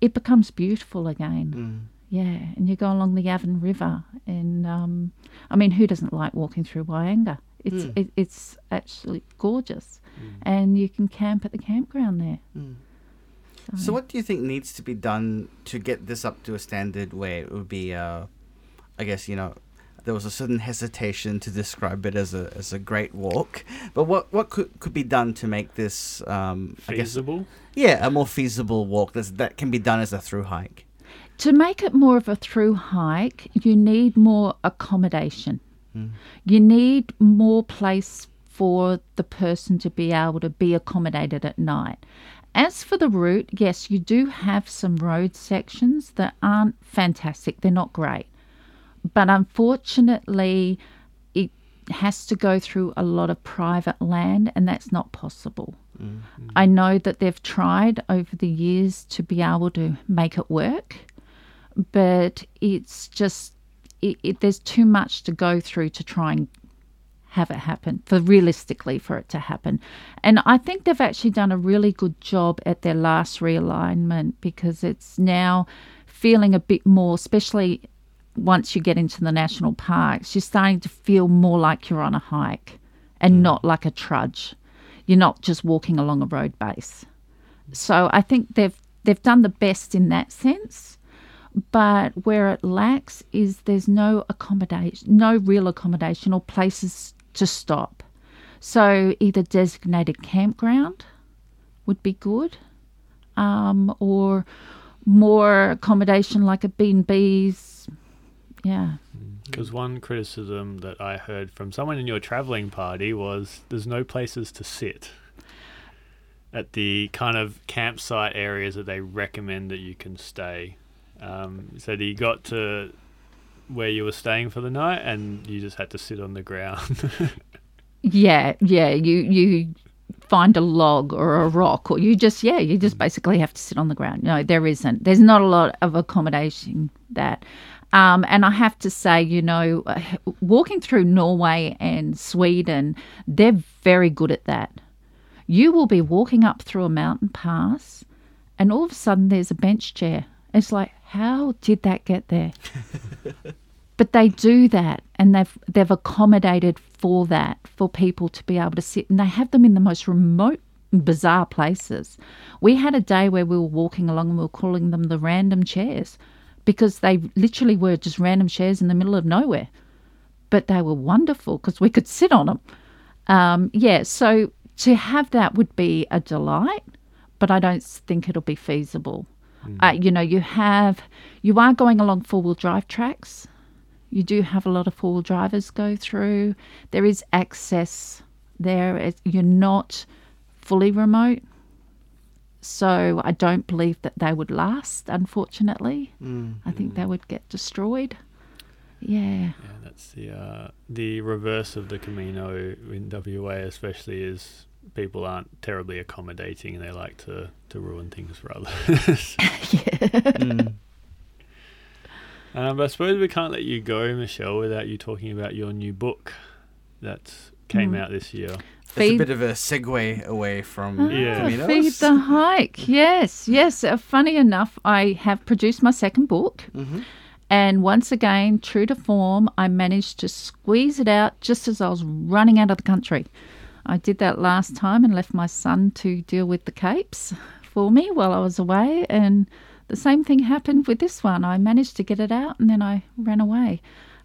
it becomes beautiful again. Hmm. Yeah, and you go along the Avon River, and um, I mean, who doesn't like walking through Walyunga? It's it, it's actually gorgeous, and you can camp at the campground there. So, what do you think needs to be done to get this up to a standard where it would be, uh, I guess, you know, there was a certain hesitation to describe it as a as a great walk, but what what could could be done to make this, um, I guess, Feasible. yeah, a more feasible walk that's, that can be done as a through hike? To make it more of a through hike, you need more accommodation. Hmm. You need more place for the person to be able to be accommodated at night. As for the route, yes, you do have some road sections that aren't fantastic, they're not great. But unfortunately, it has to go through a lot of private land, and that's not possible. Mm-hmm. I know that they've tried over the years to be able to make it work, but it's just it, it, there's too much to go through to try and have it happen for realistically for it to happen. And i think they've actually done a really good job at their last realignment because it's now feeling a bit more especially once you get into the national parks you're starting to feel more like you're on a hike and mm. not like a trudge. You're not just walking along a road base. So i think they've they've done the best in that sense but where it lacks is there's no accommodation, no real accommodation or places to stop. So either designated campground would be good, um, or more accommodation like a B and B's. Yeah, Because one criticism that I heard from someone in your traveling party was there's no places to sit at the kind of campsite areas that they recommend that you can stay. Um, so he got to where you were staying for the night and you just had to sit on the ground. yeah, yeah. You you find a log or a rock, or you just yeah, you just basically have to sit on the ground. No, there isn't. There's not a lot of accommodation that. Um, and I have to say, you know, walking through Norway and Sweden, they're very good at that. You will be walking up through a mountain pass, and all of a sudden there's a bench chair. It's like, how did that get there? but they do that and they've they've accommodated for that for people to be able to sit and they have them in the most remote bizarre places. We had a day where we were walking along and we were calling them the random chairs because they literally were just random chairs in the middle of nowhere. But they were wonderful because we could sit on them um, yeah so to have that would be a delight but i don't think it'll be feasible uh, you know you have you are going along four-wheel drive tracks you do have a lot of four-wheel drivers go through. There is access there. You're not fully remote. So I don't believe that they would last, unfortunately. I think they would get destroyed. Yeah. Yeah, that's the uh, the reverse of the Camino in WA, especially is people aren't terribly accommodating and they like to, to ruin things for others. Mm. um, but I suppose we can't let you go, Michelle, without you talking about your new book that came out this year. It's a bit of a segue away from Yeah. Feed the hike. Yes, yes. Uh, funny enough, I have produced my second book. Mhm. And once again, true to form, I managed to squeeze it out just as I was running out of the country. I did that last time and left my son to deal with the capes for me while I was away. And the same thing happened with this one. I managed to get it out and then I ran away.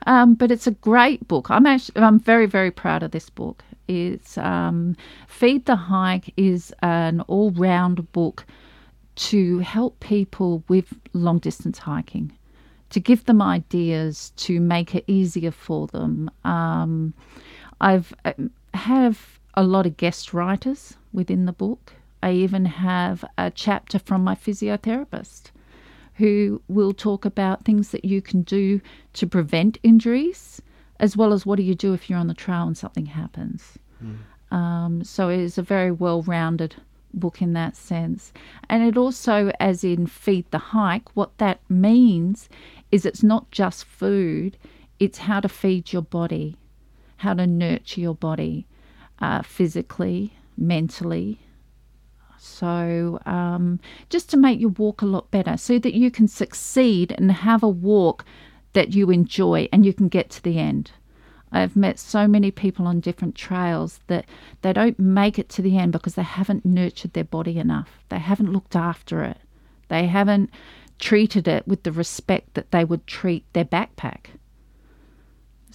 Um, but it's a great book. I'm actually, I'm very, very proud of this book. It's um, Feed the Hike is an all-round book to help people with long distance hiking, to give them ideas to make it easier for them. Um, I've uh, have a lot of guest writers within the book. I even have a chapter from my physiotherapist who will talk about things that you can do to prevent injuries, as well as what do you do if you're on the trail and something happens. Um, so it is a very well rounded book in that sense. And it also, as in Feed the Hike, what that means is it's not just food, it's how to feed your body, how to nurture your body uh, physically, mentally. So, um, just to make your walk a lot better so that you can succeed and have a walk that you enjoy and you can get to the end. I've met so many people on different trails that they don't make it to the end because they haven't nurtured their body enough. They haven't looked after it. They haven't treated it with the respect that they would treat their backpack.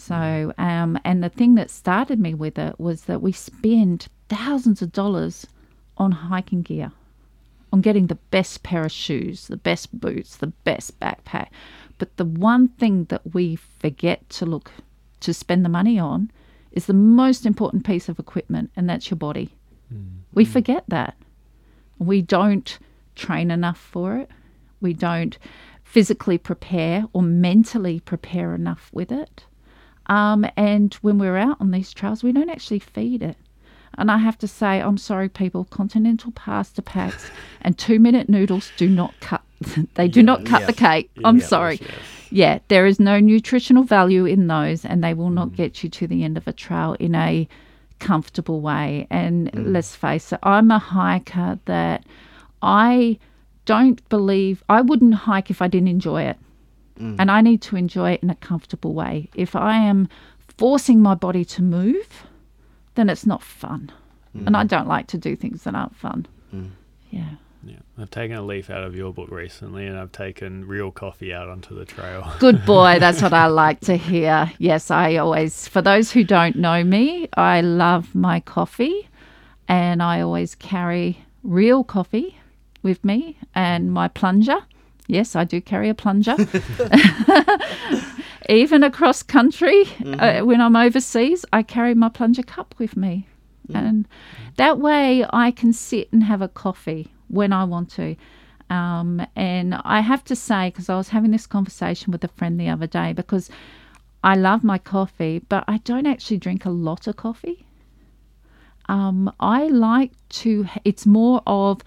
So, um, and the thing that started me with it was that we spend thousands of dollars on hiking gear, on getting the best pair of shoes, the best boots, the best backpack. But the one thing that we forget to look to spend the money on is the most important piece of equipment, and that's your body. We forget that. We don't train enough for it. We don't physically prepare or mentally prepare enough with it. Um, and when we're out on these trails, we don't actually feed it. And I have to say, I'm sorry, people, continental pasta packs and two minute noodles do not cut. they do not cut yeah. the cake. I'm Yeah, sorry. Yeah, there is no nutritional value in those, and they will not get you to the end of a trail in a comfortable way. And let's face it, I'm a hiker that I don't believe I wouldn't hike if I didn't enjoy it. Mm. And I need to enjoy it in a comfortable way. If I am forcing my body to move, then it's not fun. And I mm. don't like to do things that aren't fun. Mm. Yeah. Yeah, I've taken a leaf out of your book recently, and I've taken real coffee out onto the trail. Good boy. That's what I like to hear. Yes, I always, for those who don't know me, I love my coffee and I always carry real coffee with me and my plunger. Yes, I do carry a plunger. Even across country, uh, when I'm overseas, I carry my plunger cup with me. And that way I can sit and have a coffee when I want to. Um, and I have to say, because I was having this conversation with a friend the other day, because I love my coffee, but I don't actually drink a lot of coffee. Um, I like to, it's more of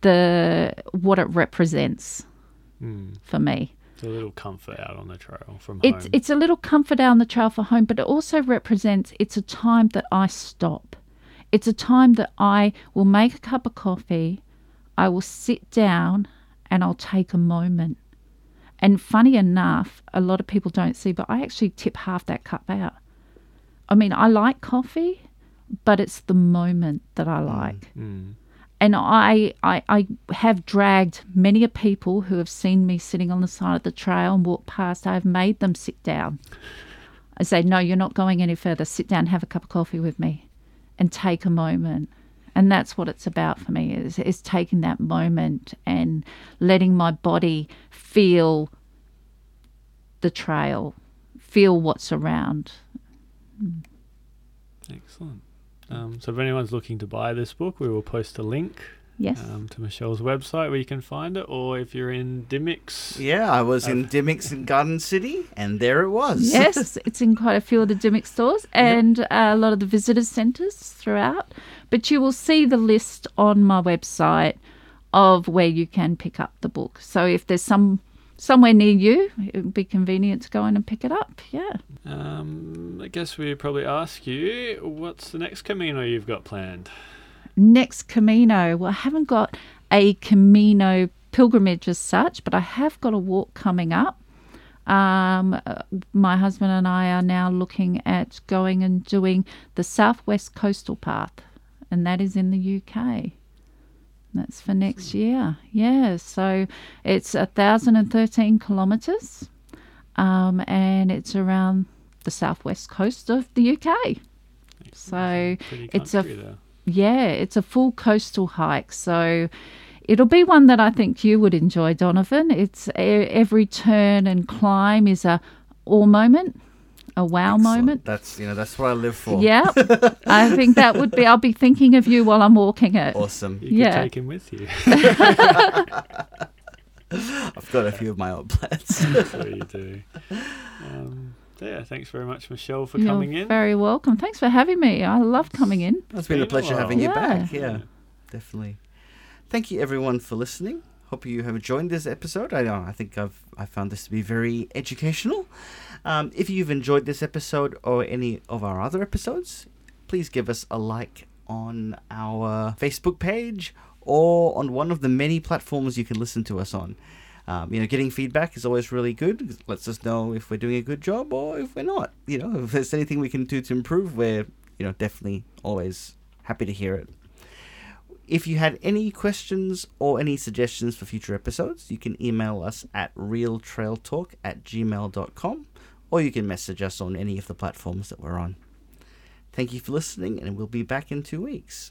the what it represents Mm. for me. It's a little comfort out on the trail from It's home. it's a little comfort down the trail for home, but it also represents it's a time that I stop. It's a time that I will make a cup of coffee, I will sit down and I'll take a moment. And funny enough, a lot of people don't see, but I actually tip half that cup out. I mean, I like coffee, but it's the moment that I like. Mm. And I, I, I have dragged many a people who have seen me sitting on the side of the trail and walk past. I've made them sit down. I say, no, you're not going any further. Sit down, have a cup of coffee with me, and take a moment. And that's what it's about for me is is taking that moment and letting my body feel the trail, feel what's around. Excellent. Um, so if anyone's looking to buy this book, we will post a link Yes. um, to Michelle's website where you can find it, or if you're in Dymocks, Yeah, I was in Dymocks in Garden City, and there it was. yes, it's in quite a few of the Dymock stores and uh, a lot of the visitors centres throughout. But you will see the list on my website of where you can pick up the book. So if there's some somewhere near you, it would be convenient to go in and pick it up. Yeah. Um, I guess we probably ask you, what's the next Camino you've got planned? Next Camino. Well, I haven't got a Camino pilgrimage as such, but I have got a walk coming up. Um, uh, my husband and I are now looking at going and doing the Southwest Coastal Path, and that is in the UK. That's for next year. Yeah, so it's a thousand and thirteen kilometres, um, and it's around the southwest coast of the UK. So it's a- country there. yeah, it's a full coastal hike. So it'll be one that I think you would enjoy, Donovan. It's every turn and climb is a awe moment, a wow Excellent. moment. That's you know that's what I live for. Yeah, I think that would be. I'll be thinking of you while I'm walking it. Awesome. You Yeah. could take him with you. I've got a few of my old plans. That's what you do. Um, yeah, thanks very much, Michelle, for You're coming in. very welcome. Thanks for having me. I love coming in. it's been a been a pleasure while. having you Yeah. back. Yeah, definitely. Thank you everyone for listening. Hope you have enjoyed this episode. I know I think I've I found this to be very educational. Um, if you've enjoyed this episode or any of our other episodes, please give us a like on our Facebook page or on one of the many platforms you can listen to us on. Um, you know, getting feedback is always really good. It lets us know if we're doing a good job or if we're not. You know, if there's anything we can do to improve, we're you know definitely always happy to hear it. If you had any questions or any suggestions for future episodes, you can email us at realtrailtalk at gmail.com or you can message us on any of the platforms that we're on. Thank you for listening, and we'll be back in two weeks.